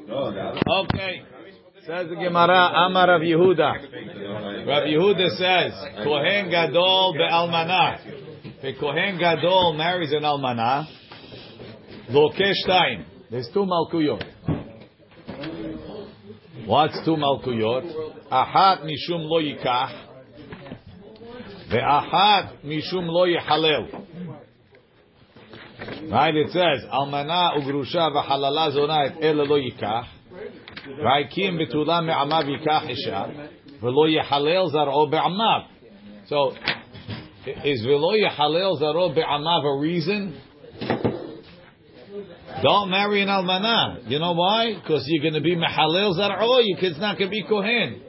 Okay. Says the Gemara, Amar Rav Yehuda. Rav Yehuda says, Kohen Gadol be'almanah. If Kohen Gadol marries an almanah, lokesh time. There's two malkuyot. What's two malkuyot? Ahat mishum lo yikach. Ve'ahat mishum lo yihalel. Right, it says, Almana ugrusha v'halala zona et ele lo yikach. Right, me'amav yikach isha. V'lo yihalel zar'o be'amav. So, is v'lo yihalel zar'o be'amav a reason? Don't marry an almana. You know why? Because you're going to be mehalel zar'o. Your kid's not going to be kohen.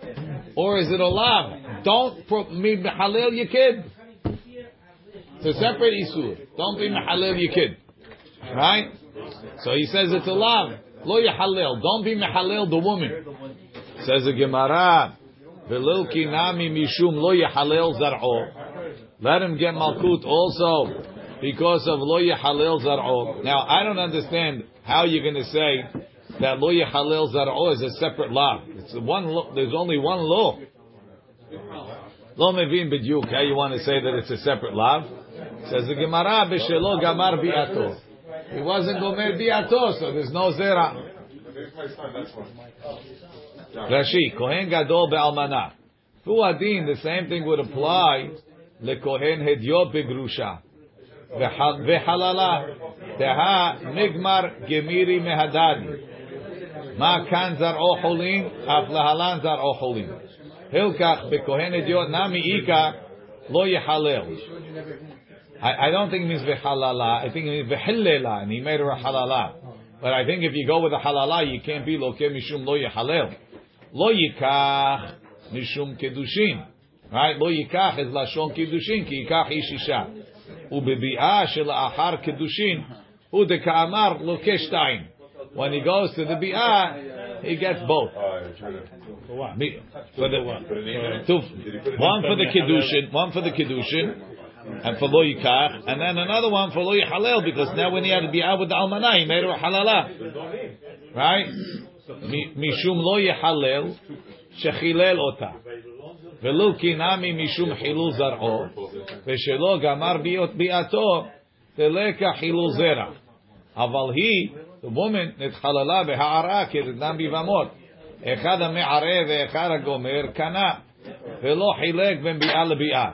Or is it a lav? Don't be mehalel your kid. It's a separate isur. Don't be mehalel your kid. Right? So he says it's a lav. Lo yahalel. Don't be mehalel the woman. Says the Gemara. Velil kinami mishum lo yahalel zar'o. Let him get malkut also because of lo yahalel zar'o. Now I don't understand how you're going to say that lo yahalel zar'o is a separate law. It's one. Law. There's only one law. Lo mevin b'dyuk. How you want to say that it's a separate law? Says the Gemara b'shelo gamar bi'ato. He wasn't gomer bi'ato, so there's no zera. Rashi, Kohen Gadol be'almana. Fu adin, the same thing would apply lekohen hedyot begrusha. Vehalala. Teha nigmar gemiri mehadadi. Ma zar'o cholin, af lahalan zar'o cholin. Hilkach bekohen hedyot nami ika lo yehalel. I, I don't think it means v'halala. I think it means v'hillela, and he made her a halala. But I think if you go with a halala, you can't be loke mishum lo yihalel. Lo yikach mishum kedushin. Right? Lo yikach is lashon kedushin, ki yikach ish isha. Ubebi'ah shel achar kedushin, udeka'amar loke shtayim. When he goes to the bi'ah, he gets both. Oh, for what? For the, one for the kedushin, one for the kedushin, and for lo yikach, and then another one for lo yihalel, because now when he had to be out with the almanah, he made her a halala. Right? Mishum lo yihalel, shechilel ota. ולו קינמי משום חילול זרעו, ושלא גמר ביאתו, תלקה חילול זרע. אבל היא, the woman, נתחללה בהערה כדדם ביבמות. אחד המערה ואחד הגומר קנה, ולא חילק בין ביאה לביאה.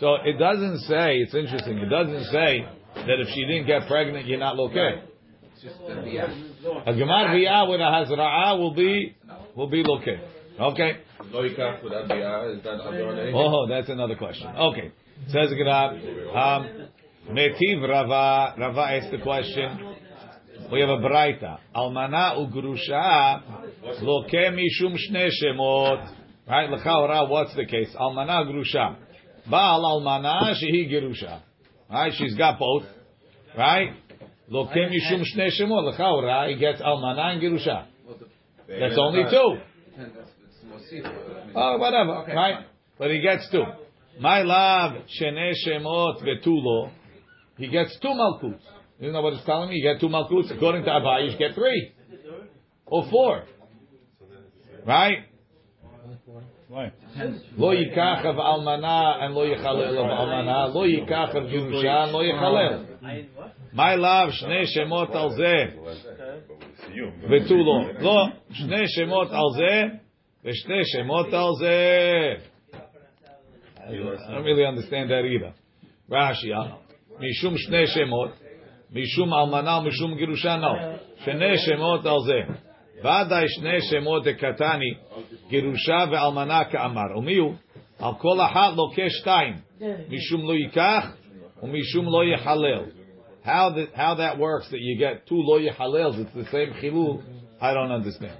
So it doesn't say, it's interesting, it doesn't say that if she didn't get pregnant, you're not lokeh. A gemar biyah with a hazra'ah will be, will be lokeh. Okay? Oh, that's another question. Okay. Says the Gemara, um, Metiv Rava, Rava asked the question, we have a braita. Almana ugrusha lokeh mishum shne shemot. Right? L'chaora, what's the case? Almana grusha. Baal almana shehi gerusha. Right? She's got both. Right? Loke mishum shne shemot. L'chaora, he gets almana and gerusha. That's only two. Oh, whatever. Right? But he gets two. My love, shene shemot vetulo. He gets two malkuts. You know what it's telling me? You get two malkuts. According to Abaye, you get three. Or four. Right? Lo yikach of almana and lo yichalel of almana. Lo yikach of Yerusha and lo yichalel. My love, shne shemot al zeh. Vetulo. Lo, shne shemot al zeh. Veshne shemot al zeh. I don't really understand that either. Rashi, Mishum shne shemot. Mishum almana, mishum girusha, no. Shne shemot al zeh. ודאי שני שמות דקתני, גירושה ואלמנה כאמר. ומיהו? על כל אחת לוקה שתיים, משום לא ייקח ומשום לא יחלל. How that, how that works that you get two lo yichalels, it's the same chilul, I don't understand.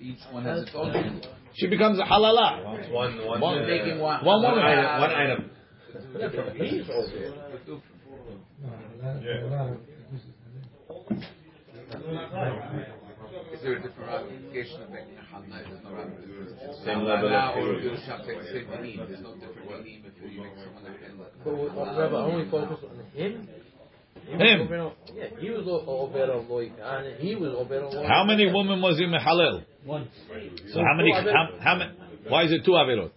Each one has its own. She becomes a halala. One, one, One uh, making one. One woman. item. One item. Is there a different ramification of making a halna? There's no ramification. Same level of Halna or chilul. Yerusha the same name. There's no different name if you make someone like But would Rabbi only focus on him? Him. Yeah, he was over on Loy and he was over on How many women was he mehalel? One. So how many? How, how many? Why is it two avirot?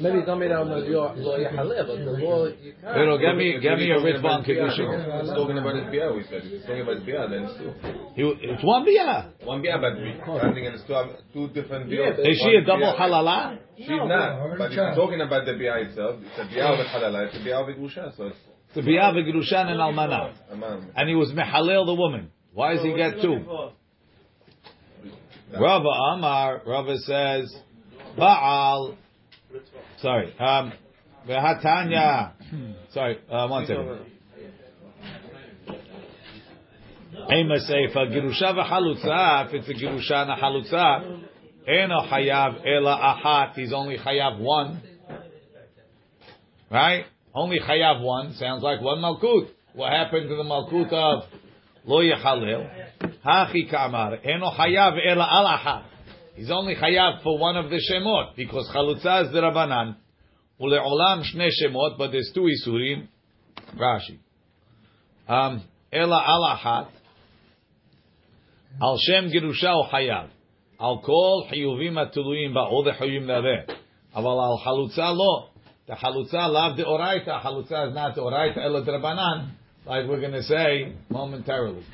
Maybe coming down the Loy Halil, but the law you can't. Pero get me, get me a Talking ritva on about kiddushin. He's talking about his bia. We said he's talking about his bia. Then it's two. He- It's one bia. One bia, but we're standing in two two different bios. Is she a double One bia. halala? She's not. But if you're talking about the bia itself, it's a bia with halala. It's a bia with grusha. So it's The bia v'gerushan and almana. amam. And he was mehalel the woman. Why does he get two? Rava Amar, Rava says, Baal, sorry, um, Vehatanya, sorry, uh, one second. Ema Seifa, Girusha v'halutza, if it's a Girusha and a halutza, Eno chayav ela ahat, he's only chayav one. Right? Only chayav one, sounds like one malkut. What happened to the malkut of lo yechalil? Hachi kamar, eno chayav ela al ahat. He's only chayav for one of the shemot, because chalutza is the Rabbanan. Ule'olam shne shemot, but there's two isurim. Rashi. Um, ela al ahat. Al shem girusha o chayav. Al kol chiyuvim atuluyim ba, all the chiyuvim that are there. Aval al halutza lo. The lav de oraita. Halutza is not oraita ela drabanan, like we're going to say momentarily.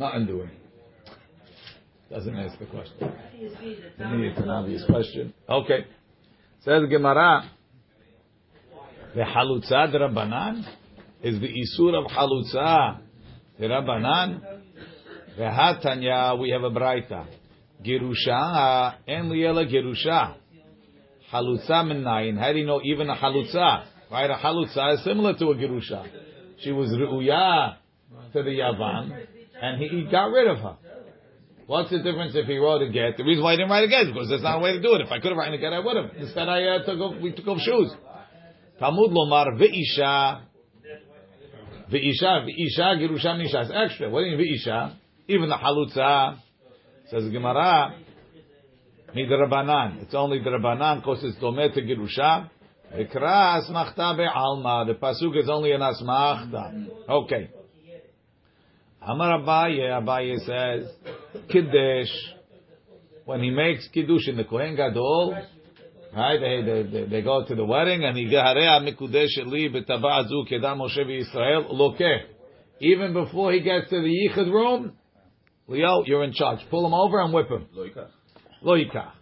Nothing doing. Doesn't answer the question. To me, it's an obvious question. Okay. Says Gemara, the halutza drabanan is the isur of halutza drabanan. The hatanya we have a braita. Gerusha en liela gerusha. Halutza minayin. How do you know even a halutza? Right, a halutza is similar to a gerusha. She was ru'uya to the yavan, and he, got rid of her. What's the difference if he wrote a get? The reason why he didn't write a get is because there's not a way to do it. If I could have written a get, I would have. Instead, I uh, took off, we took off shoes. Talmud lomar ve'isha, ve'isha, ve'isha, gerusha nisha. It's extra. What do you mean ve'isha? Even the halutza says Gemara. Midrabanan. It's only drabanan because it's domeh to gerusha. V'kra asmachta be'alma. The pasuk is only an asmachta. Okay. Amar Abaye, Abaye says, Kiddush, when he makes Kiddush in the Kohen Gadol, right, they, they, they, go to the wedding, and he Harea Mikudesh Li B'Tabazu Kedam Moshe Yisrael Lokeh. Even before he gets to the Yichud room, Leo, you're in charge. Pull him over and whip him. Lo yikach. Lo Yikach.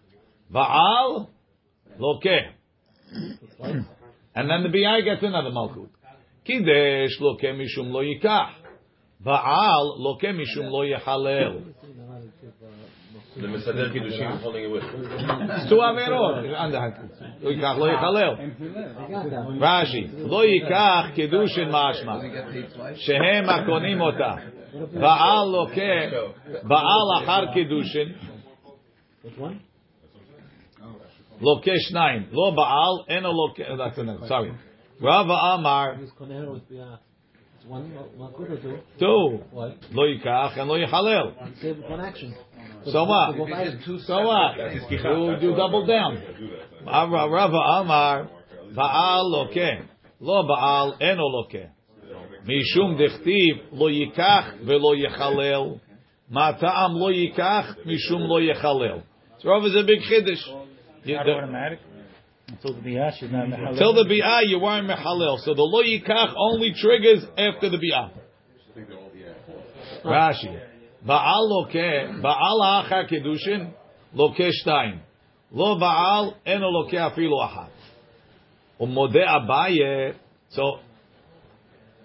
Baal, Lokeh. And then the BI gets another Malkut. Kiddush Lokeh Mishum Lo Yikach. Baal Lokeh Mishum Lo Yechalel. The Mesader Kiddushin is holding it with. It's two averot. Underhand. Lo Yikach Lo Yechalel. Rashi. Lo Yikach Kiddushin Mashma. Shehem Akonim Ota. Baal Lokeh. Baal Achar Kiddushin. Which one? Lokeh one one good or two. Two. What? Lo Yikach and Lo Yechalel. Save one action. So what? Go. So what? You do double down. Rava Amar, Baal lokeh, lo Baal eno lokeh. Mishum dechtiv lo yikach velo yechalel. Ma ta'am lo yikach mishum lo yechalel. So Rav is a big chiddush. You- Not the- automatic. Until the bi'ah. Till the bi'ah, you weren't mechalel. So the lo yikach only triggers after the bi'ah. Rashi. Baal lokeh, Baal ha'achar kedushin, lokeh shtayim. Lo Baal, eno lokeh afilu achat. Umode Abaye, so,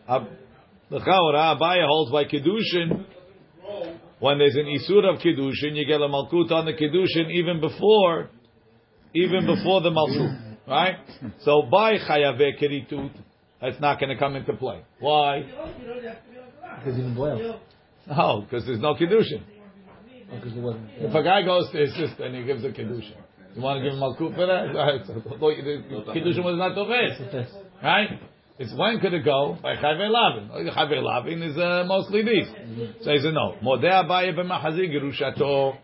the Chaora, Abaye holds by kedushin, when there's an isur of kedushin, you get a malkut on the kedushin even before, even before the malkut, right? So by chayave keritut, that's not going to come into play. Why? Because he didn't boil. Oh, because there's no kedushin. Because. If a guy goes to his sister and he gives a kedushin, you want to give him malkut for that? Right, so, the kedushin was not It's tofes, right? It's when could it go? By Chaver Lavin. Chaver Lavin is uh, mostly these. So he said no. Modeh Abaye b'machazi gerushato.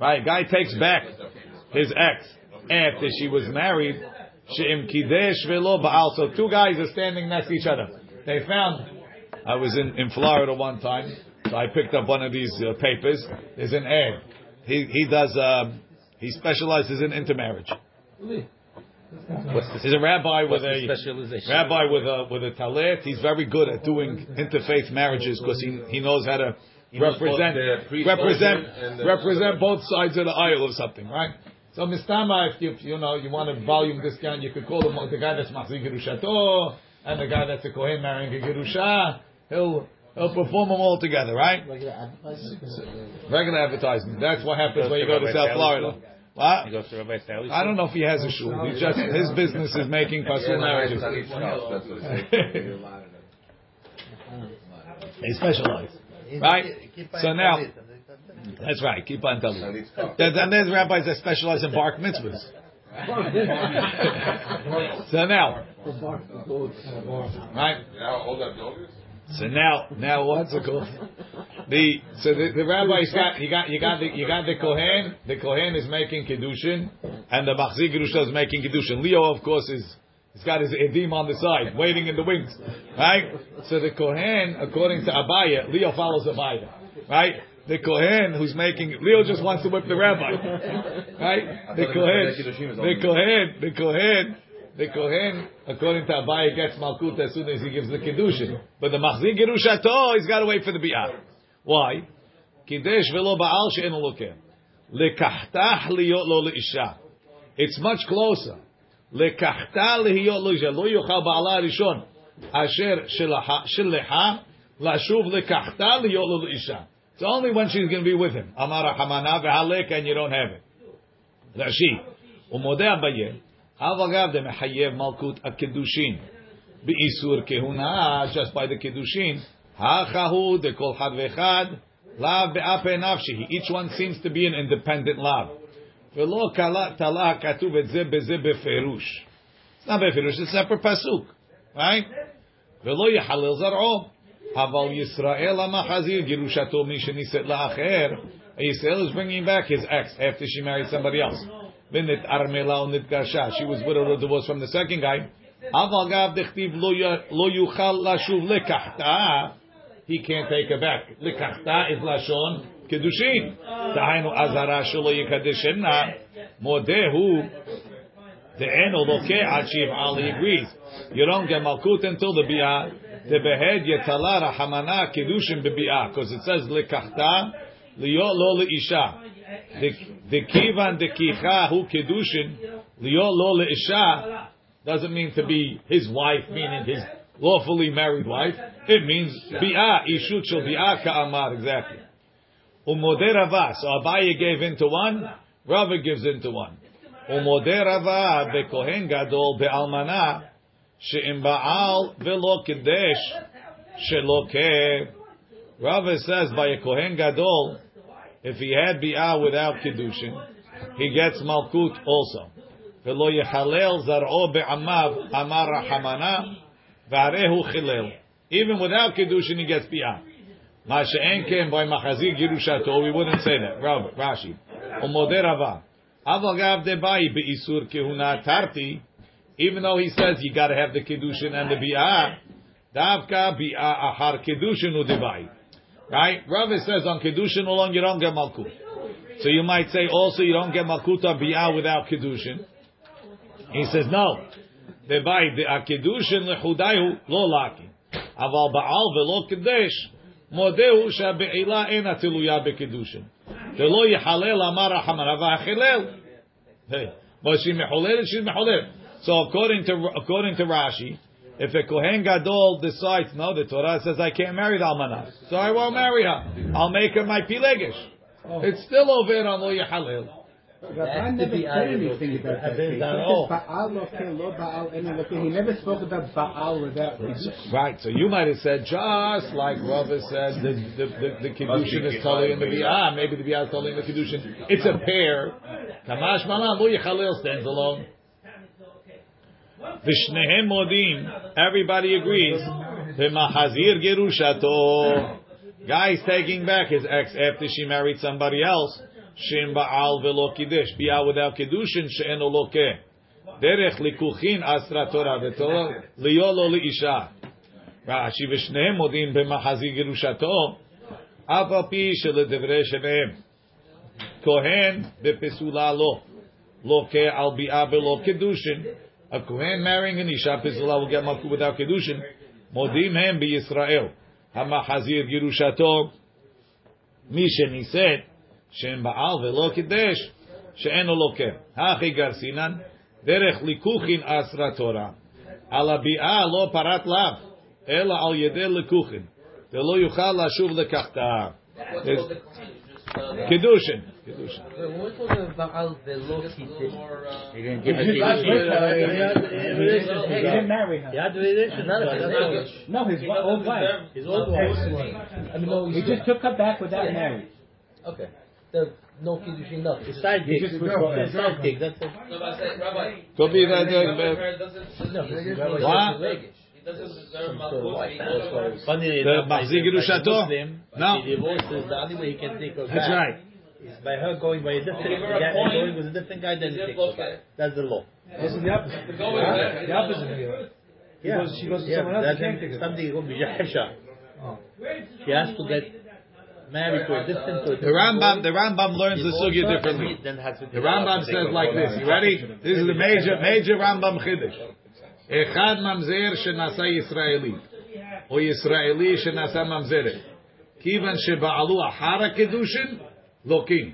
Right, guy takes back his ex after she was married. She'im kidesh velo baal. So two guys are standing next to each other. They found. I was in, in Florida one time, so I picked up one of these uh, papers. There's an ad. He he does. Um, he specializes in intermarriage. He's a rabbi with a specialization? rabbi with a with a talet. He's very good at doing interfaith marriages because he he knows how to represent represent represent both sides of the aisle or something, right? So Mistama, if you you know you want a volume discount, you could call him the guy that's Machzik Gerushato and the guy that's a Kohen marrying a Gerusha. He'll he'll perform them all together, right? Regular advertising. Regular advertisement. That's what happens when you go to South Florida. What? He goes to Rabbi Sally's I don't know if he has a shul. He just his business is making pasul marriages. That's what it They specialize, right? So now, that's right. Keep on telling. There's, and there's rabbis that specialize in bark mitzvahs. so now, right? Now, all that notice? So now, now what's it called? The so the, the rabbi's got you got you got the you got the kohen. The kohen is making kiddushin, and the machzik is making kiddushin. Leo, of course, is he's got his edim on the side, waiting in the wings, right? So the kohen, according to Abaye, Leo follows Abaye, right? The kohen who's making Leo just wants to whip the rabbi, right? The kohen, the Kiddushin the only- kohen, the kohen. The Kohen, according to Abaye, gets Malkut as soon as he gives the Kiddushin. But the Machzik Gerushato, he's got to wait for the Bi'ah. Why? Kiddush velo Baal she'en lokeh. Lekachtah liyot lo leisha. It's much closer. Lekachtah liyot lo leisha. Lo yochal Ba'ala rishon. Asher sheleha lashuv lekachtah liyot lo leisha. It's only when she's going to be with him. Amar Hamana ve'halek and you don't have it. Rashi. Umodeh Abaye. Avagav de mechayev malkut akedushin. Be'isur kehuna, just by the kedushin. Hachahu de kol had vechad. Lav be'ape nafshihi. Each one seems to be an independent. Velo kala tala katuv et ze beze beferush. It's not beferush, it's a separate pasuk. Right? Velo yechalil zar'o. Aval Yisrael la'acher. Yisrael is bringing back his ex after she married somebody else. Vinit armela unit garsha. She was widowed or divorced from the second guy. Gav dechtiv lo yuchal lashuv lekachta. He can't take her back. Lekachta is lashon kedushin. Tahainu azara shelo yikadeshena. Modehu de'eno lokeh ad shiv'al. He agrees. You don't get malkut until the bi'ah. The behed yetala rahamana kedushin bebi'ah. Because it says lekachta liyot lo leisha. The the kivan the kicha hu kedushin liyot lo leisha doesn't mean to be his wife, meaning his lawfully married wife. It means bi'ah ishut shel bi'ah ka'amar exactly. Umodeh Rava. So Abaye gave into one, Rava gives into one. Umodeh Rava bekohen gadol be'almana she'im ba'al velo kedesh shelo ke. Rava says by a kohen gadol, if he had bi'ah without kedushin, he gets malkut also. Velo yechalel zar'o be'amav amar rahamana v'arehu chilel. Even without kedushin, he gets bi'ah. Ma she'en ken by machazik Yerushato, we wouldn't say that. Rashi. Umodeh Rava. Aval gav debai be'isur kehuna tarti. Even though he says you got to have the kedushin and the bi'ah, davka bi'ah ahar kedushin udebai. Right? Rav says on kedushin alone you don't get malkut. So you might say also you don't get malkut on bi'ah without kedushin. He says no. Debai the kedushin lechudayu lo laki. Aval ba'al velo kedesh. מודהו שהבעילה אינה תלויה בקידושין. ולא יחלל אמר החמרה והחילל. But she מחוללת, she's מחוללת. So according to according to Rashi, if a Kohen Gadol decides, no, the Torah says I can't marry the Almanah, so I won't marry her. I'll make her my pilegish. Oh. It's still over on lo yachalel. Rabbi never said anything about that. He Daro. said Baal lokeh, lo Baal eno lokeh. He never spoke about Baal without Kedushin. Right, so you might have said just like Rava said, the the the, the kiddushin is totally in the biyah. Maybe the biyah is totally in the kiddushin. It's a pair. Kamash malan lo yechalel stands alone. V'shnehem modim. Everybody agrees. V'mahazir gerushato. Guy's taking back his ex after she married somebody else. Shem ba'al velo kiddush. Bia without kiddushin she'eno lokeh. Derech likuchin asra Torah v'torah liyolo liisha. Rashi v'shnehem modim b'mahazir gerushato. אף על פי שלדברי שניהם, כהן בפסולה לא, לוקה על ביאה בלא קידושין, a Kohen marrying an Isha Pisula will get Malku without Kedushin, modim hem בישראל, המחזיר גירושתו, מי שנישאת, שם בעל ולא קידש, שאינו לוקה. הכי גרסינן, דרך ליקוחין אסרה תורה. על הביאה לא פרט לאו, אלא על ידי ליקוחין. ולא יוכל לשוב לקחתה. קידושין. You're He didn't marry her. No, his old wife. His old I He just took her back without marriage. Okay. The, no kiddushin, No, It's side He dick. just switched side dick. That's it. Rabbi, say, Rabbi, Go be that dog. No, What? Regish. he doesn't Funny enough, I Muslim, No. That's right by her going by a different guy, going with a different guy than That's the law. Isn't the opposite? The opposite here. Yeah. Because she goes to yeah, someone else. That's something called bijahesha. Oh. She has to get married to a different. To a the Rambam, the Rambam learns the sugya differently. The Rambam says like this. You ready? This is the major, major Rambam chiddush. Echad mamzer shenasa Yisraeli, or Yisraeli shenasa mamzeret. Kivan shebaalu ahara kedushin. לוקים.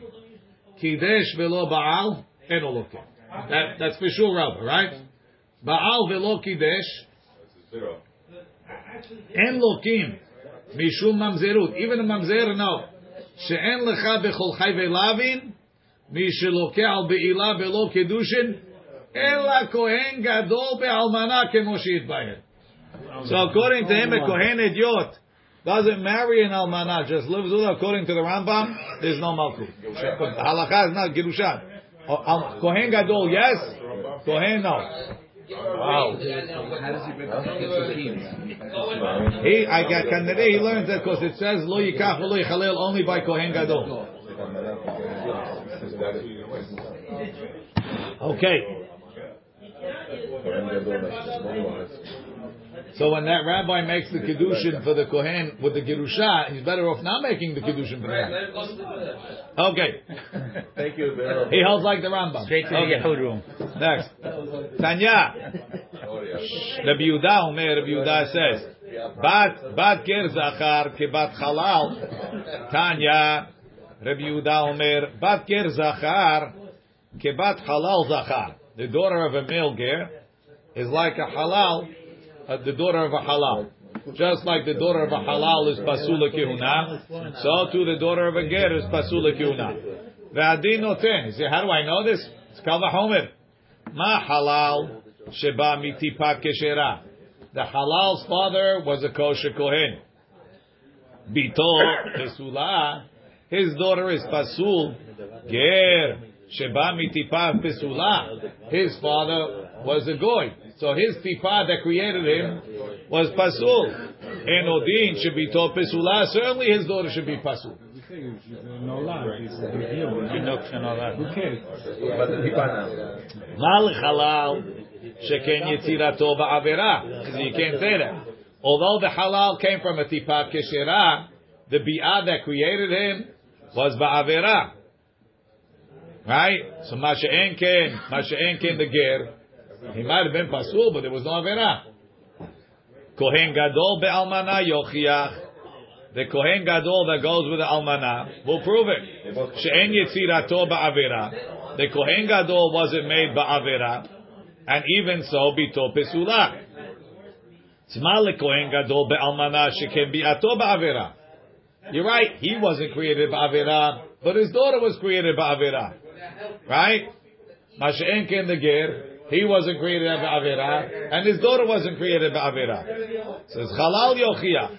קידש ולא בעל, אינו לוקים. That, that's for sure, Rabbi, right? בעל ולא קידש, אין לוקים משום ממזרות. Even a ממזר, no. שאין לך בכל חי ולהבין, מי שלוקח על בעילה ולא קידושין, אלא כהן גדול באלמנה כמו שהתבהר. So according to him, a Kohen idiot doesn't marry an almana, just lives with her. According to the Rambam, there's no malchut. Halacha is not girushan. Oh, uh, al- um, Kohen gadol, yes. Kohen, no. Wow. He, I got Kanere, he learns that because it says lo yikach lo yichalel only by Kohen gadol. Okay. So when that rabbi makes the kiddushin for the kohen with the girusha, he's better off not making the kiddushin for that. Let it go to the- Okay, Thank you, Vero. he holds like the Rambam. Straight to the Okay. Yichud room. Next, Tanya. Rabbi Yehuda Omer, Rabbi Yehuda says, Bat bat ger zachar ke bat halal. Tanya, Rabbi Yehuda Omer, bat ger zachar kebat halal zachar. The daughter of a male ger is like a halal, uh, the daughter of a halal. Just like the daughter of a halal is pasula kihuna, so too the daughter of a ger is pasula kihuna. Ve'adin noten. Say, how do I know this? It's kal v'chomer. Ma halal sheba mitipa keshera. The halal's father was a kosher kohen. Bito pesula. His daughter is pasul. Ger sheba mitipa pesula. His father was a goy. So his tifa that created him was pasul. And Odin should be told pesula. Certainly his daughter should be pasul. Mal halal sheken yitzirato ba'avera. Because you can't say that. Although the halal came from a tipa keshera, the bi'ah that created him was ba'avera. Right? So Masha'enken, Masha'enken the ger, he might have been pasul, but there was no avera. Kohen gadol be'almana yochiach. The Kohen gadol that goes with the almana will prove it. She'en yitzirato ba'avera. The Kohen gadol wasn't made ba'avera, and even so bito pesula. Tzma Kohen gadol be'almana sheken bi'ato ba'avera. You're right. He wasn't created ba'avera, but his daughter was created ba'avera. Right? Masha'en ken the ger. He wasn't created ba'avera, and his daughter wasn't created ba'avera. Says halal yochiach.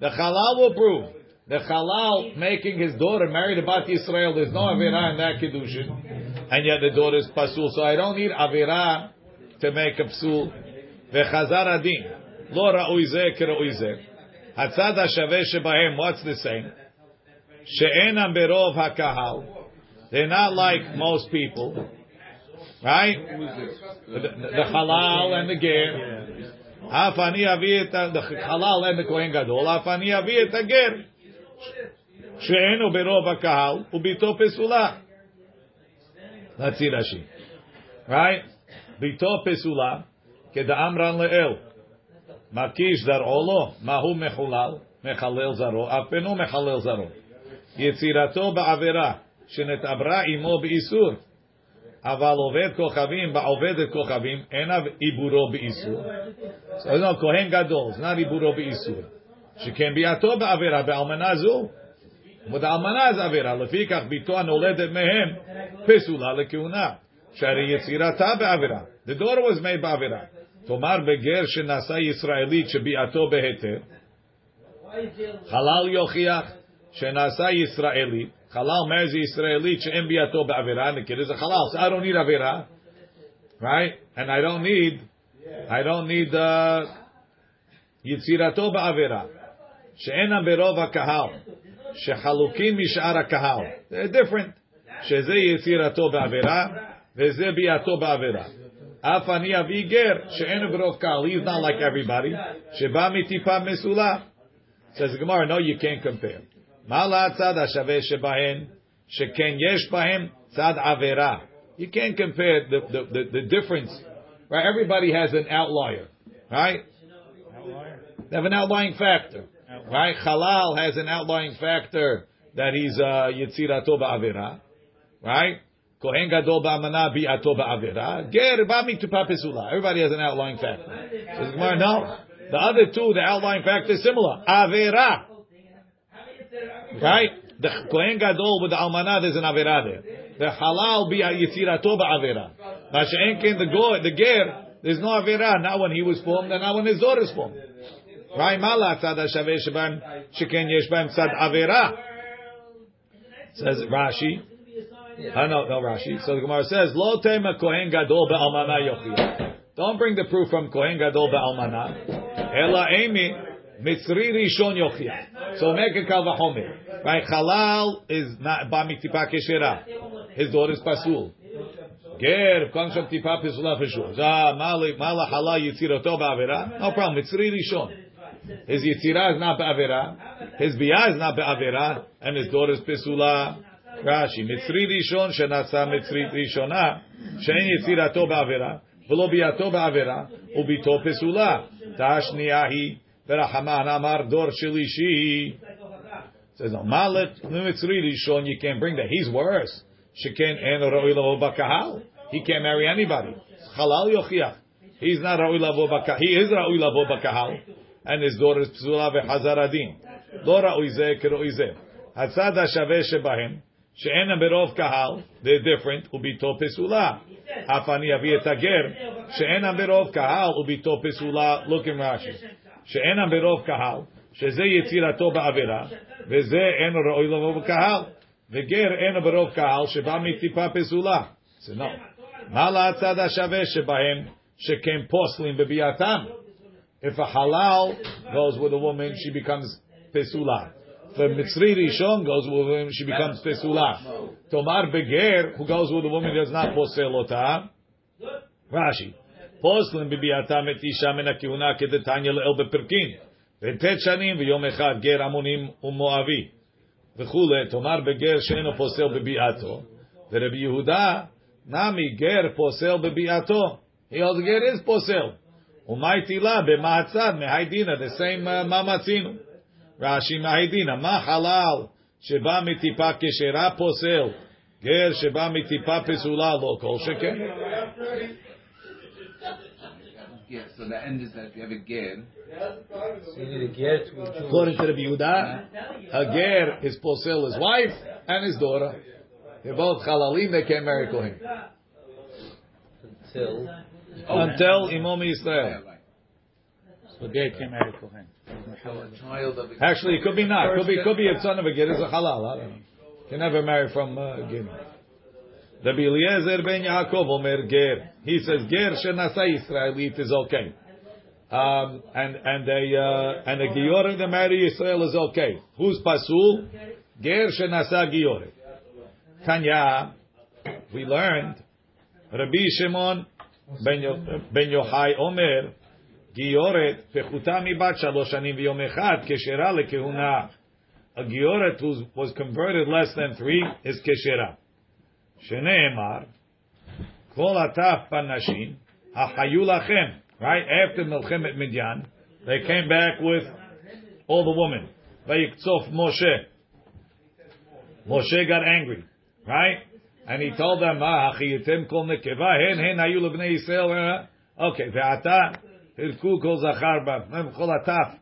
The halal will prove. The halal making his daughter marry the Bat Yisrael, there's no avera in that kiddushin, and yet the daughter is pasul. So I don't need avera to make a psul. Vechazar adin. Lo ra'ui ze k'ra'ui. Hatzad hashave shebahem, what's the same? She'enam berov hakahal. They're not like most people. Right? The, the halal and the ger. Afani avi et the halal and the kohen gadol. Afani avi et ger. She'enu berov hakahal ubito pesula. Let's see Rashi. Right? Bito pesula keda'amran le'el. Makish dar olo mahu mechulal mechalel zaro afenu mechalel zaro. יצירתו בעבירה, שנתעברה עמו באיסור. אבל עובד כוכבים בעובדת כוכבים, אין עיבורו באיסור. So no, כהן גדול, זה not עיבורו באיסור. שכן ביאתו בעבירה, באלמנה זו. ובאלמנה זה עבירה, לפיכך ביתו הנולדת מהם פסולה לכהונה. שהרי יצירתה בעבירה. The daughter was made בעבירה. תאמר בגר שנעשה ישראלית שביאתו בהיתר, חלל יוכיח שנעשה ישראלי, חלל אומר זה ישראלית שאין ביאתו בעבירה, נקרא זה חלל, so I don't need עבירה, right? And I don't need, I don't need uh, יצירתו בעבירה, שאינם ברוב הקהל, שחלוקים משאר הקהל, they're different, שזה יצירתו בעבירה, וזה ביאתו בעבירה. אף אני אביא גר, שאין ברוב קהל, he's not like everybody, שבא מטיפה מסולה. Says the Gemara, no, you can't compare. Mala tzad hashaveh shebahen, sheken yesh bahem tzad avera. You can't compare the, the, the, the, difference. Right? Everybody has an outlier, right? Outlier. They have an outlying factor, outlier. right? Halal has an outlying factor that he's uh, yitzirato ba'avera, right? Kohen gadol ba'amana bi'ato ba'avera. Ger ba'mi tupapesula. Everybody has an outlying factor. No. The other two, the outlying factor is similar. Avera. Right? The Kohen Gadol with the Almanah, there's an Avera there. The Halal bi Yitzirato ba'Avera. Masha'en ken the Goy, the Ger, there's no Avera, not when he was formed and not when his daughter is formed. Right? Mala tzad ha-shaveh shebam, sheken yesh bam tzad Avera. Says Rashi. Uh, no, no Rashi. So the Gemara says, Lo tema Kohen Gadol ba'Almanah yochiyah. Don't bring the proof from Kohen Gadol ba'Almanah. Ela emi mitzri rishon yochiyah. So make a kavahomer. Right? Halal is not ba miktipa keshera. His daughter is pasul. Ger comes from tipa pesula for sure. Za mala mala halal yitzirato ba'avera. No problem. Mitzri rishon. His yitzira is not ba'avera. His biyah is not ba'avera, and his daughter is pesula. Rashi mitzri rishon shenatza mitzri rishona shein yitzirato ba'avera. ולא ביאתו בעבירה, וביתו פסולה. תשנייה היא, ורחמן אמר דור שלישי. Says, no, malet, mitzri rishon, you can't bring that. He's worse. Sheken en ra'oi lavo bakahal. He can't marry anybody. Halal yochiach. He's not ra'oi lavo bakahal. He is ra'oi lavo bakahal. And his daughter is psula v'chazar adin. Lo ra'oi zeh k'ra'oi zeh. Hatzad ha'shaveh shebahem. שאין ברוב קהל, they're different, וביתו פסולה. אף אני אביא את הגר, שאין ברוב קהל וביתו פסולה, look in רש"י. שאין ברוב קהל, שזה יצירתו בעבירה, וזה אין ראוי לבוא בקהל. וגר אין ברוב קהל שבא מטיפה פסולה. זה לא. מה לצד השווה שבהם שכן פוסלים בביאתם? If a halal goes with a woman, she becomes pesula. If a mitzri rishon goes with a woman, she becomes pesula. Tomar beger, who goes with a woman, does not posel ota. Rashi. פוסלים בביאתם את אישה מן הכהונה כדתניא לאל בפרקין. וט' שנים ויום אחד גר עמונים ומואבי. וכולי, תאמר בגר שאינו פוסל בביאתו. ורבי יהודה, נמי גר פוסל בביאתו. Also גר is פוסל. ומאי תילה מהי דינא, uh, מה מצינו. רש"י מהי דינא, מה חלל שבא מטיפה כשרה פוסל, גר שבא מטיפה פסולה לא כל שכן. Yeah, so the end is that if you have a ger, So you need a ger to. According to Rabbi Yehuda, a ger is posel his wife and his daughter. They're both chalalim, they can't marry Kohen. Until Until Imam Yisrael. so ger can't marry Kohen. a child of a Actually, it could be not. Could be, could be a son of a ger is a halal. I don't know. Can never marry from uh, Guinea. Rabbi Eliezer ben Yaakov Omer Ger. He says Ger shenasa Israelit is okay. Um, and and a uh, and a Gioret that marry Israel is okay. Who's pasul? Ger shenasa Gioret. Tanya, we learned Rabbi Shimon ben Yo- ben Yochai Omer Gioret pechuta mibat shalosh shanim v'yom echad keshera lekehuna. A Gioret who was converted less than three is keshera. Sheneemar, Kol Ataf Panashin, Achayu Lachem. Right after Milchemet Midyan, they came back with all the women. Vayikzof Moshe. Moshe got angry, right? And he told them, ah, "Hachiyitim kol nekeva hen hen hayu lebnei Yisrael." Eh, eh. Okay, ve'ata hirku kol zachar ba kol ataf.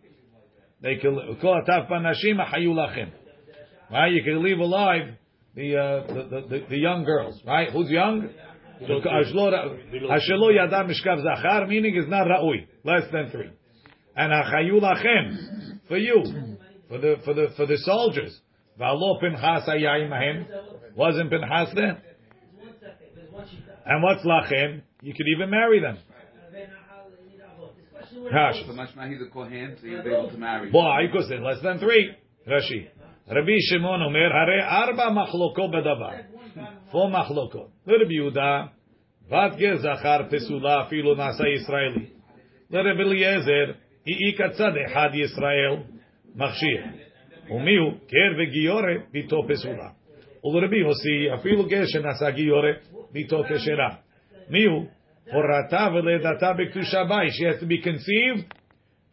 They kol ataf banashim hayu lachem. Right, you can leave alive the, uh, the, the, the, the young girls, right? Who's young? Hashelo yada mishkav zachar, meaning is not ra'ui, less than three. And achayu lachem, for you, for the, for the, for the soldiers. V'alo pinchas hayayim ahem, wasn't pinchas there? And what's lachem? You could even marry them. Rashi. So much he's a kohen, so he'll be able to marry. Why? Because they're less than three. Rashi. Rabbi Shimon Omer, Hare arba machloko badavar. Four machloko. Rabbi Yehuda, בת גר זכר פסולה אפילו נעשה ישראלי. לרב אליעזר, היא כצד אחד ישראל, מכשיר. ומיהו? גר וגיורת, ביתו פסולה. ולרבי יוסי, אפילו גר שנעשה גיורת, ביתו כשרה. מיהו? הורתה ולידתה בקדושה. She has to be conceived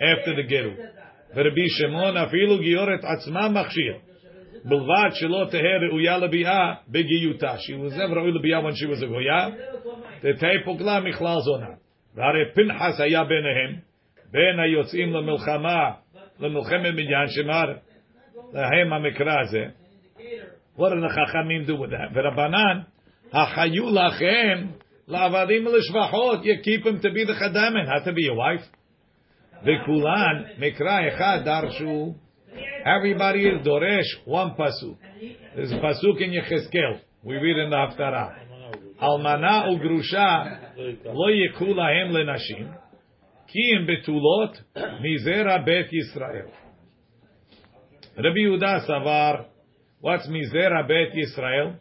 after the גירות. ורבי שמעון אפילו גיורת עצמה מכשיר. בלבד שלא תהא ראויה לביאה בגיותה. She was never ראויה לביאה when she was a גויה. תתהא פוגלה מכלל זונה. והרי פנחס היה ביניהם, בין היוצאים למלחמה, למלחמת מדיין, שמר להם המקרא הזה. What did the חכמים do with that? ורבנן, החיו לכם לעבדים ולשבחות, you keep him to be the חדמן, had to be your wife. Vekulan mikra echad darshu. Everybody is doresh one pasuk. There's a pasuk in Yecheskel. We read in the Haftarah. Almana ugrusha lo yikhu lahem lenashim. Ki betulot mizera bet Yisrael. Rabbi Yehuda Savar, what's mizera bet Yisrael?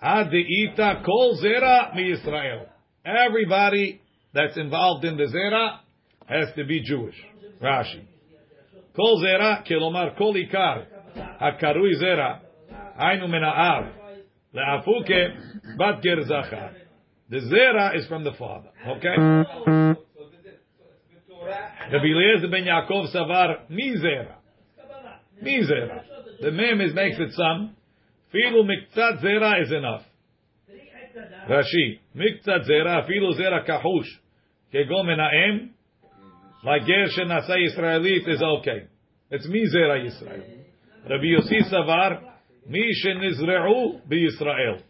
Ad ita kol zera mi Yisrael. Everybody that's involved in the zera has to be Jewish. Rashi. Kol zera kelomar kol ikar hakarui zera ainu menaav leafuke bat ger zachar. The zera is from the father. Okay. Rabbi Eliezer ben Yaakov savar mi zera. Mi zera. The mem is makes it some. Filu miktzat zera is enough. Rashi, miktzat zera, filu zera kahush, kegomena'em, menaem, like ger shenasa Yisraelit is okay. It's mi zera Yisrael. Rabbi Yossi Savar, mi shenizre'u bi Yisrael.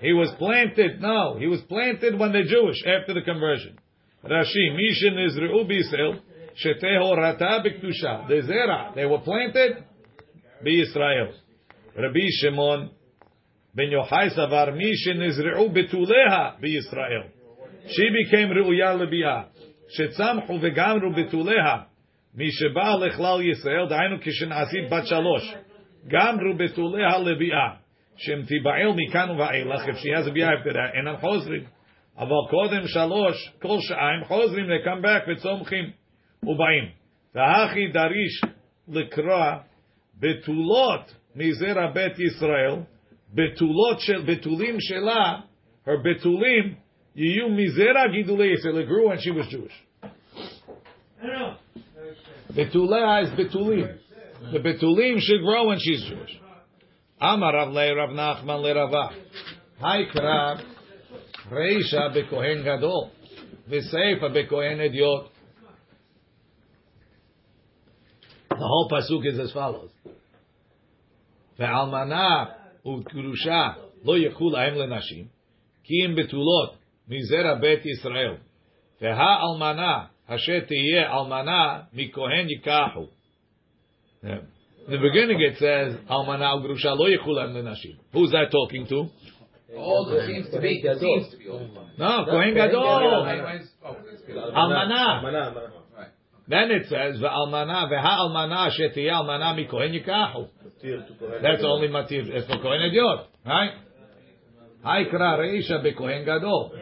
He was planted, no, he was planted when they're Jewish, after the conversion. Rashi, Mishin Izre'u B'Yisrael, Sheteho Rata B'Ktusha. The Zera, they were planted B'Yisrael. Rabbi Shimon Ben Yochai Savar, Mishin Izre'u B'Tuleha B'Yisrael. She became Re'uya Lebiah. Shetzamchu V'Gamru B'Tuleha. משבא לכלל ישראל, דהיינו כשנעשית בת שלוש. גמרו בתוליה לביאה. שהם תיבעל מכאן ואילך, if she has a ביאה after אינם חוזרים. אבל קודם שלוש, כל שעה הם חוזרים, back וצומחים ובאים. והכי דריש לקרוא בתולות מזרע בית ישראל, בתולות של, בתולים שלה, her Yiyu Mizera Gidulei Yisrael grew and she was Jewish. Betulea is Betulim. The Betulim should grow when she's Jewish. Amar Rav Le Rav Nachman Le Ravah. Haikra Reisha BeKohen Gadol. V'Seifa BeKohen Ediot. The whole pasuk is as follows. Ve'almana u'kurusha lo yechul la'em lenashim ki im betulot mizera bet Yisrael. Ve'ha'almana asher tiyeh almana mikohen yikahu. Yeah. In the beginning it says, Almana al Grusha lo yechul lahem lenashim. Who's that talking to? All it seems to be. It seems to be all. No, Kohen Oh, Gadol. anyways, oh, that's good. Almanah. Almanah, almanah. Then it says, "Ve'almana ve'ha'almana shetiyah almana mi kohen yikachu." Matir to That's only matir. It's for kohen ediot, right? Haikra Reisha Bekohen Gadol.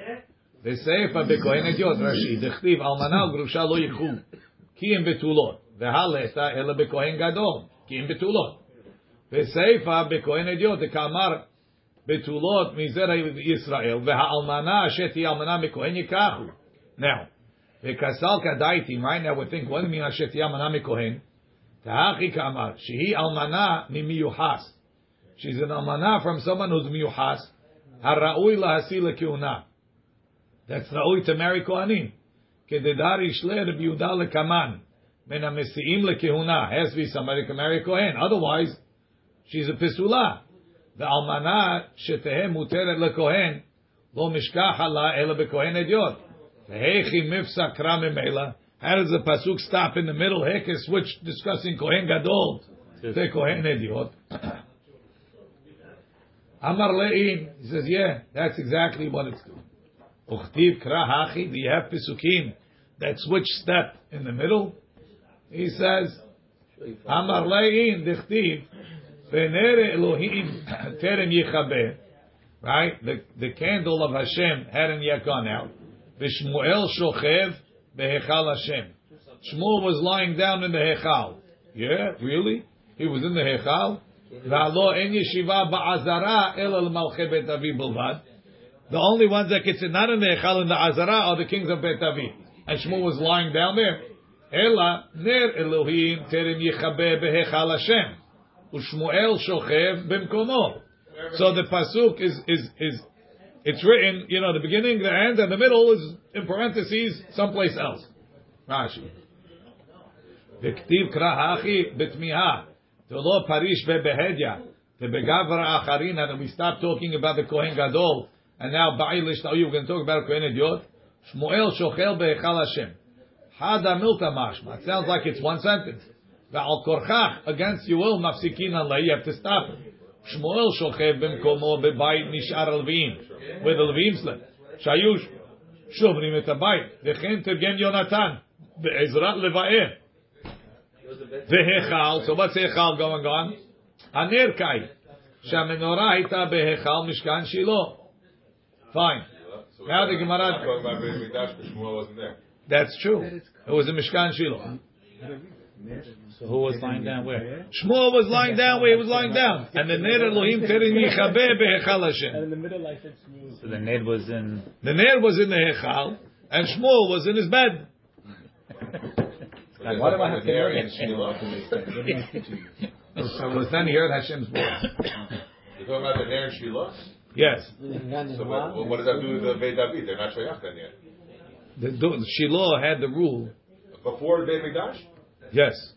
Veseifa Bekohen Ediot Rashi. Dechtiv Almana Grusha Lo Yichu. Ki Betulot. Vehalesa Ela Bekohen Gadol. Ki Betulot. Veseifa Bekohen Ediot. Kamar Betulot Mizera Yisrael. Vehalmana Sheti Almana Bekohen Yikachu. Now, Vekasal Kadaiti. Right now we think, what do you mean Sheti Almana Bekohen? Tahaki Kamar. Shehi Almana Mimiyuhas. She's an almana from someone who's miyuhas. Hara'ui lahasi lekiuna. That's ra'ui to marry Kohanim. Kededar ishle Rabbi Yehuda lekaman. mena ha-mesi'im lekiuna. Has to be somebody to marry Kohen. Otherwise, she's a pisula. The almana shetehe muteret lekohen. Lo mishkacha la ela bekohen ediot. Hechi mifsa kra memela. How does the pasuk stop in the middle? Heck, switch discussing Kohen Gadol to Kohen Ediot. Amar le'in. He says, yeah, that's exactly what it's doing. Uchtiv kra. Do you have pasukim that switch step in the middle? He says, Amar le'in dichtiv v'nere Elohim terem yichabe. Right? The, the candle of Hashem hadn't yet gone out. V'shmuel shochev behechal Hashem. Shmuel was lying down in the hechal. Yeah, really? He was in the hechal. The only ones that can sit not in the hechal in the azara are the kings of bet avi. And Shmuel was lying down there. Ela ner Elohim terem yichabe behechal Hashem. Ushmuel shochev b'mkomo. So the pasuk is is is it's written, you know, the beginning, the end, and the middle is in parentheses someplace else. Rashi. V'ktiv krahachi betmiha. Tolo parish bebehedya. Tebegavra acharin. And we stopped talking about the Kohen Gadol. And now ba'ilish now you're going to talk about Kohen Idiot. Shmuel shochel be'echal Hashem. Hada milta mashma. It sounds like it's one sentence. Ve'al korchach. Against you will mafsikin Allah. You have to stop it. Shmuel shochev b'mkomo b'bayit nishar alvim. Where the Levim slept. Shayush. שומרים את הבית, וכן תרגם יונתן, בעזרת לבאר. Vehechal. So what's Hechal going on? Haner Kai. Shamenorah ita behechal mishkan shilo. Fine. Now the Gemara. That's true. It was a Mishkan Shiloh. So who was lying down where? Shmuel was lying down where he was lying down. And the Ner Elohim Terin Yichabe Behechal Hashem. And in the middle I said Shmuel. So the Ner was in... The Ner was in the Hechal, and Shmuel was in his bed. But Why there's do I have to there know in that? Shiloh. What am I teaching you? So it was then he heard Hashem's voice. You're talking about the Ner and Shiloh? Yes. So what, what does that do to the Beit David? They're not Shayach then yet. The, the, Shiloh had the rule. Before the Beit Mikdash? Yes.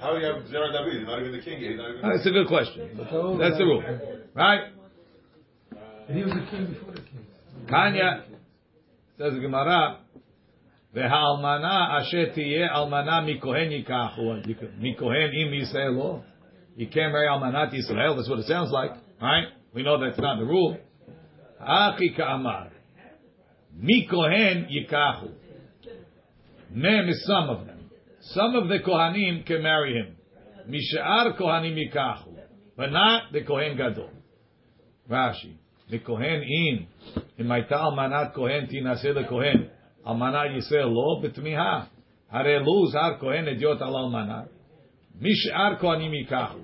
How do you have Zerah David? He's not even the king yet. He's not even That's uh, a good question. That's the rule. Right? He was a king before the king. Kanya says Gemara, "V'ha'almana asher tiyeh almana mikohen yikachu." Mikohen im Yisrael lo. You can't marry almanat Yisrael. That's what it sounds like, right? We know that's not the rule. Achi ka'amar. Mikohen yikachu. Mem is some of them. Some of the kohanim can marry him. Mishar kohanim yikachu, but not the kohen gadol. Rashi. The kohen in. אם הייתה אלמנת כהן תינשא לכהן, אלמנה ישראל לא בתמיהה. הרי לו זר כהן אדיוט על אלמנה, משאר כהנים ייקחו.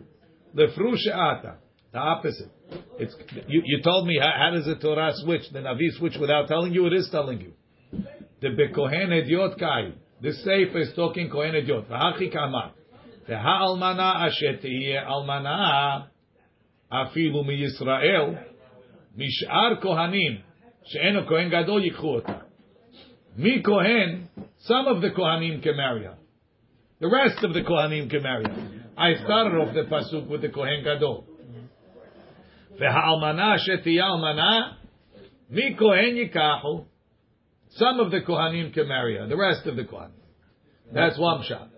לפרו שעתה. The opposite. It's, you, you told me, how, how does the Torah switch? The Navi switch without telling you? It is telling you. The bekohen ediot kai. The Sefer is talking kohen ediot. V'hachi kamar. והאלמנה אשר תהיה אלמנה אפילו מישראל, משאר כהנים שאינו כהן גדול ייקחו אותה. Mi Kohen, some of the Kohanim can marry her. The rest of the Kohanim can marry her. I started off the pasuk with the Kohen Gadol. V'ha'almana sheti almana, mi Kohen. Some of the Kohanim can marry her. The rest of the Kohanim. That's one shot.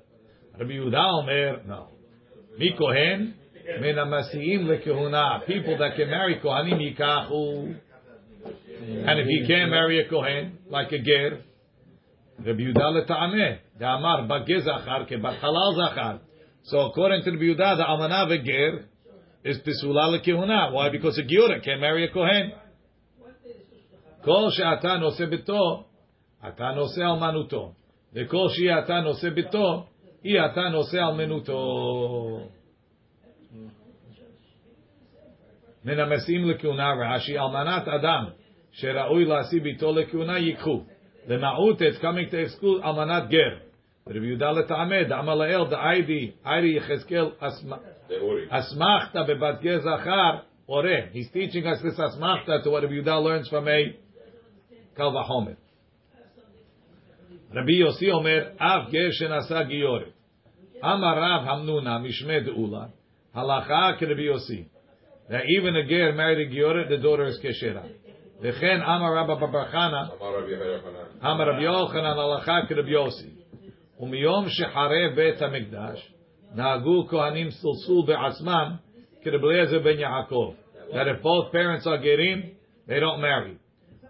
Rabbi Yehuda Omer, no. Mi Kohen, lekehuna. People that can marry Kohanim yikahu. And if you can't marry a kohen like a ger, Rabbi Yehuda leta'ameh. Da'amar bageh zachar kebat halal zachar. So according to Rabbi Yehuda, the almana veger is pisula lekehuna. Why? Because a giura can't marry a kohen. כל שאתה נושא ביתו, אתה נושא אלמנותו. וכל שאתה נושא ביתו, היא אתה נושא אלמנותו. מן המסיעים לכהונה רש"י, אלמנת אדם שראוי להשיא ביתו לכהונה ייקחו. למעוט it's coming to exclude אלמנת גר. רבי יהודה לטעמי, דאמר לאל, דאיידי, איידי יחזקאל אסמכתה בבת גר זכר, אורה. He's teaching us this asmachta to what Rabbi Yehuda learns from a קל וחומר. רבי יוסי אומר, אף גר שנשא גיורת. אמר רב המנונה, משמי דאולה, הלכה כרבי יוסי. That even a ger married a gioret, the daughter is keshera. וכן אמר רבא בבר חנה, אמר רבי יוחנן. אמר רבי יוחנן הלכה כרבי יוסי. ומיום שחרב בית המקדש, נהגו כהנים סולסול בעצמם כרבי אליעזר בן יעקב. That if both parents are gerim, they don't marry.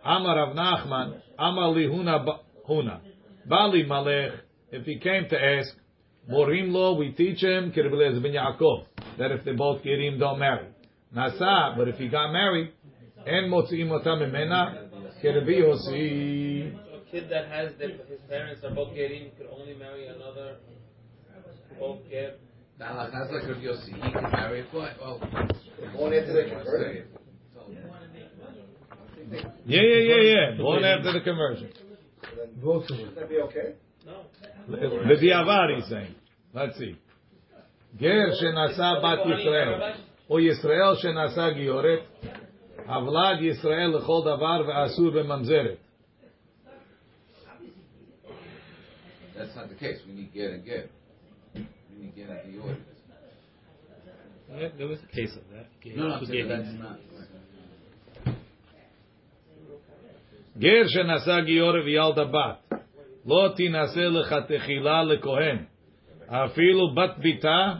Amar Rav Nachman, Amar li huna ba- huna. Bali malech, if he came to ask, Morim lo, we teach him, k'Reb Eliezer ben Yaakov, that if they both gerim, don't marry. Nasa, but if he got married, en motziim otam imena, k'Reb Yossi. So a kid that has the, his parents are both gerim could only marry another both ger. The halakha is like Rav Yossi. He can marry a boy. Well, Born after they converted. Yeah, yeah, yeah, yeah. Born after the conversion. Shouldn't that be okay? B'diavad, he's saying. Let's see. Ger shenasa bat Yisrael. או ישראל שנשא גיורת, הבלד ישראל לכל דבר ואסור בממזרת. that's not the case. We need get and get. We need get and the order. Yeah, there was a case of that. No, no, I'm saying that's not. גר שנשא גיורת וילדה בת, לא תינשא לך תחילה לכהן, אפילו בת ביתה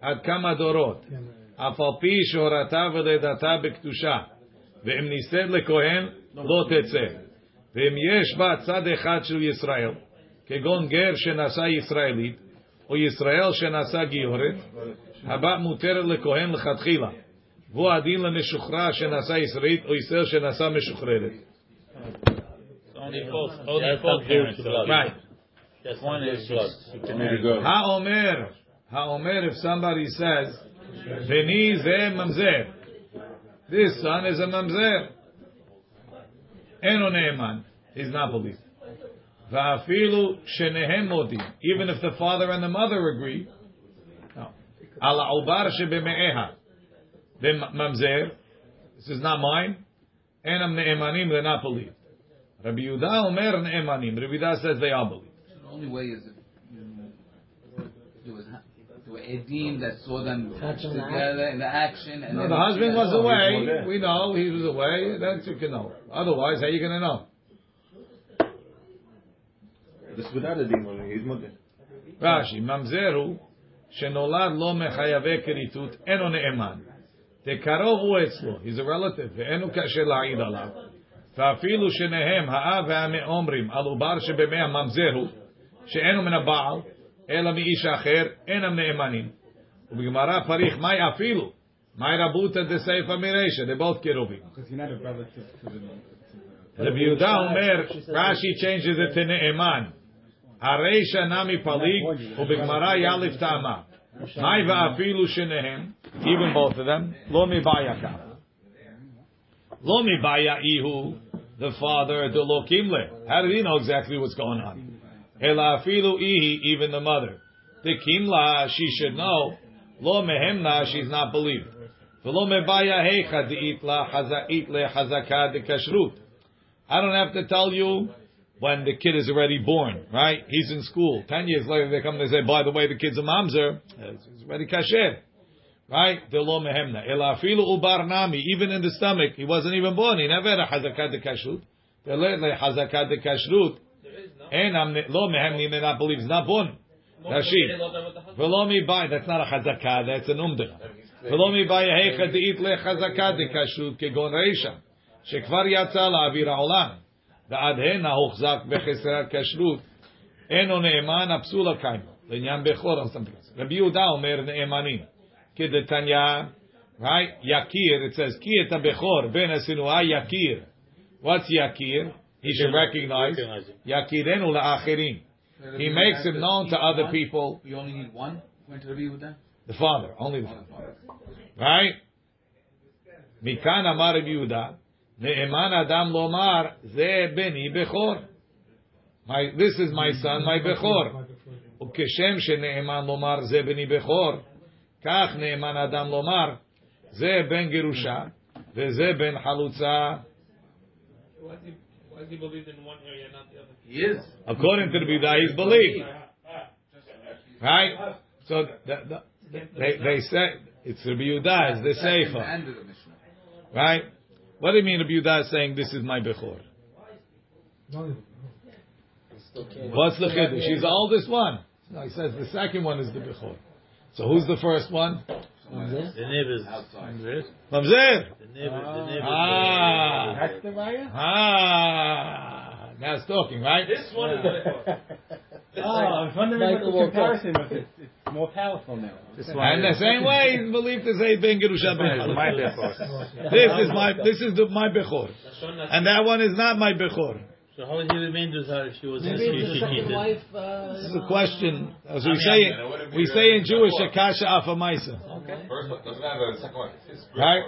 עד כמה דורות, אף על פי שהורתה ולידתה בקדושה, ואם נישאת לכהן, לא תצא. ואם יש בה צד אחד של ישראל, כגון גר שנשא ישראלית, או ישראל שנשא גיורת, הבת מותרת לכהן לכתחילה. והוא הדין למשוחרר שנשא ישראלית, או ישראל שנשא משוחררת. Right. Ha'omer, ha'omer, if somebody says, Veni ze mamzer, this son is a mamzer, eno ne'eman, he's not believed. Va'afilu shenehem modim, even if the father and the mother agree, no. Ala ubar shebeme'eha, mamzer, this is not mine, enam ne'emanim, they're not believed. Rabbi Yehuda omer ne'emanim, Rabbi Yehuda says they are believed. The only way is if you do it. Do a edim that saw them together in the action, and No, then the husband was Oh, he was away. there. We know he was away. That's you can know. Otherwise, how you going to know? This without a demon, he's mother. רש"י, ממזר הוא שנולד לא מחייבי כריתות, אינו נאמן. דקרוב הוא אצלו, he's a relative, ואינו קשה להעיד עליו. ואפילו שניהם, האב והאמה אומרים על עובר שבמי הממזר הוא, שאינו מן הבעל, אלא מאיש אחר, אינם נאמנים. ובגמרא פריך, מהי אפילו? מהי רבותא דסייפא מרישא? they both קרובים. Because you're not a relative to the. רבי יהודה אומר, רש"י changes it to נאמן. הרישא נמי פליג, ובגמרא יאלף טעמה. מאי ואפילו שניהם, even both of them, לא מבעיה כך. לא מבעיה איהו, the father, דלא קימלה. How did he know exactly what's going on? Helafilu ihi, even the mother. The kimla, she should know. Lo mehemna, she's not believed. V'lo mebaya hecha deitla hazait lehazaka dekashrut. I don't have to tell you when the kid is already born, right? He's in school. Ten years later, they come and they say, by the way, the kid's a mamzer. He's ready kasher. Right? Lo mehemna. Elafilu ubar nami. Even in the stomach, he wasn't even born. He never had a hazakat de kashrut. They learned de kashrut. And am lo mehemni, they not believe he's not born. Rashi. Velo mi bai. That's not a hazakah. That's an umdra. ולא מבעיה היכא דאית לחזקה דקשרות כגון רישא, שכבר יצא לאוויר העולם, ועד הנה הוחזק בחסרת כשרות, אינו נאמן הפסול הקיימה, לעניין בכור או something else. רבי יהודה אומר נאמנים, כדתניא, right? יקיר, it says, כי את הבכור בין השנואה יקיר. What's יקיר? He should recognize. Recognize him. יכירנו לאחרים. He makes it known to other people. We only need one. Went to Rabbi Yehuda. The father, only the father. Right? מכאן אמר רבי יהודה, נאמן אדם לומר, זה בני בכור. My, this is my son, my בכור. וכשם שנאמן לומר, זה בני בכור, כך נאמן אדם לומר, זה בן גירושה, וזה בן חלוצה. Why is he, why is believed in one area, not the other? He is. According to the Yehuda, he's believed. Right? So the, the, they, they say, it's Rabbi Yehuda, it's the Sefer. And the Mishnah. Right? What do you mean Rabbi Yehuda is saying this is my Bechor? What's the Chiddush? She's the oldest one. No, he says the second one is the Bechor. So who's the first one? The neighbors. Outside. Mamzer. The neighbors. The neighbors. Ah. That's the raya? Ah. Now it's talking, right? This one is the Oh, I was wondering Michael what the woke comparison was. It's, it's more powerful now. And the same way he's believed to say Ben Gerusha Ben My Chalutza. This is my this is the, my Bechor. And that one is not my Bechor. So how would he remain with her if she was Maybe it's the she second wife. Uh, This is a question. As we I mean, say, I mean, we say in Jewish. Akasha Afamaisa. Okay. First one doesn't have a second one. It's his Right.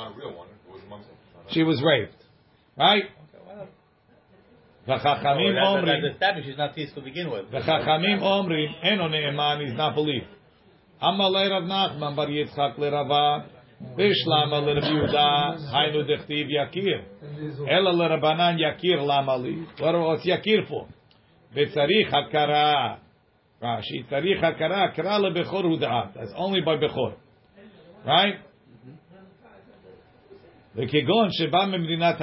One, but it's not a real one. It was amongst them. She was raped. Right? V'chachamim That's omrim, established. She's not teased to begin with. v'chachamim omrim, eno ne'eman, he's not believed. Amalei Rav Nachman bar Yitzchak lerava, bishlama l'Rav Yehuda, haynu dechtiv yakir. Ela l'Rabanan yakir lama li. What what's yakir for? V'tzarich hakara. Rashi, tzarich hakara, kara lebechor huda'at. That's only by bechor. Right? The kegon sheba memdinat.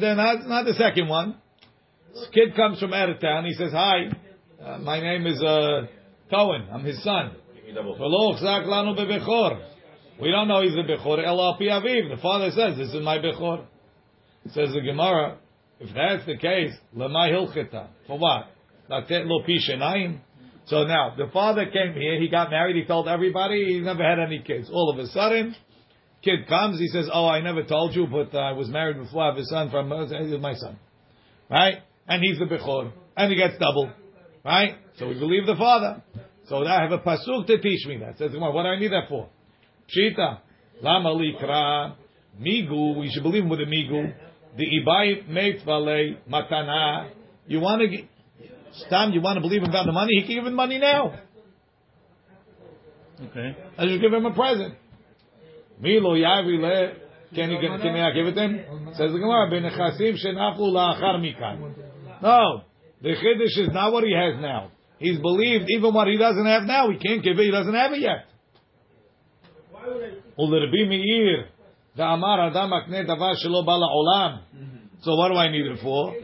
Then not, not the second one. This kid comes from out. He says, "Hi, uh, my name is uh, Cohen. I'm his son." We don't know he's a bechor. El aviv. The father says, "This is my bechor." Says the Gemara, if that's the case, lemay hilchita. For what? So now the father came here. He got married. He told everybody he never had any kids. All of a sudden kid comes. He says, "Oh, I never told you, but I was married before. I have a son from uh, my son." right? And he's the Bechor, and he gets double, right? So we believe the father. So I have a pasuk to teach me that. Says, what do I need that for? Pshita, lama likra, migu, we should believe him with a migu, the ibai meit vale matana. You want to, Stam, you want to believe him about the money? He can give him money now. Okay. I just give him a present. Milo yavi le. Can he can, can I give it to him? Says the Gemara, "Benechasim shenaflu la'achar mikan." No, the chiddush is not what he has now. He's believed even what he doesn't have now. He can't give it. He doesn't have it yet. Ulerbi meir the amar adam akne davar shelo bala olam. So what do I need it for?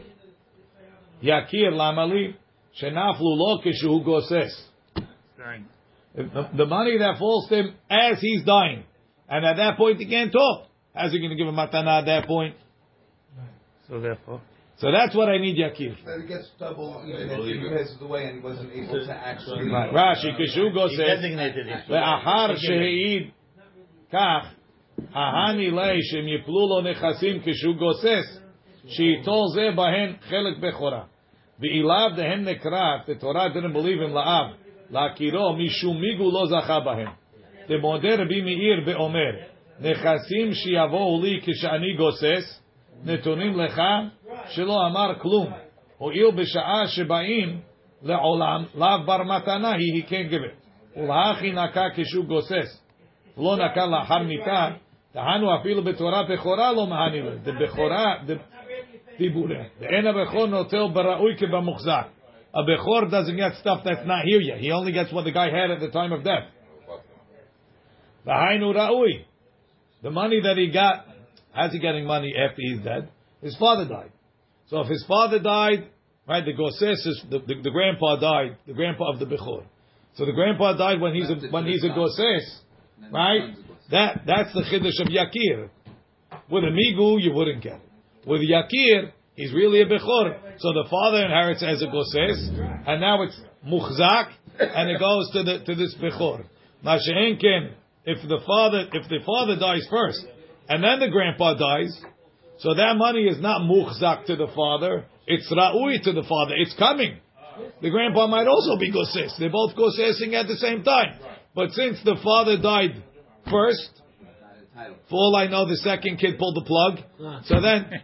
Yakir lamali shenaflu lo kishu goses. The, the money that falls to him as he's dying. And at that point, he can't talk. How's he going to give a matana at that point? So therefore. So that's what I need Yakir. But he gets double even if he passes away and he wasn't able to actually. Rashi Kishu goses. Le'ahar she'eid kach ahani le'ishim yiplu lo nechasim Kishu Kishugo says. She'itol zeh bahen chelik bechora. Ve'ilav dehem nekra. If the Torah didn't believe him la'av. La'kiro mishum migu lo zacha bahem. דמודה רבי מאיר ואומר, נכסים שיבואו לי כשאני גוסס, נתונים לך, שלא אמר כלום. הואיל בשעה שבאים לעולם, לאו בר מתנה היא, can't give it. ולהכי נקה כשהוא גוסס. לא נקה לאחר מיתה, טענו אפילו בתורה בכורה לא מהני לו. דבכורה, דיבורי. ואין הבכור נוטל בראוי כבמוחזק. A Bechor doesn't get stuff that's not here yet. He only gets what the guy had at the time of death. Ra'ui. The money that he got, how's he getting money after he's dead? His father died. So if his father died, right, the Goses the, the, the grandpa died, the grandpa of the Bechor. So the grandpa died when he's a, when he's a Goses, right? That that's the chiddush of Yakir. With a Migu, you wouldn't get it. With Yakir, he's really a Bechor. So the father inherits as a Goses, and now it's Muchzak, and it goes to the to this Bechor. Masha'enken, if the father if the father dies first, and then the grandpa dies, so that money is not Muchzak to the father, it's Ra'ui to the father, it's coming. The grandpa might also be Goses. They're both Gosesing at the same time. But since the father died first, for all I know, the second kid pulled the plug. So then,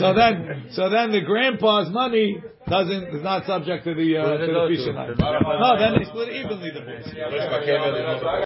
so then, so then the grandpa's money doesn't is not subject to the uh, to the. No, then they split evenly the boys.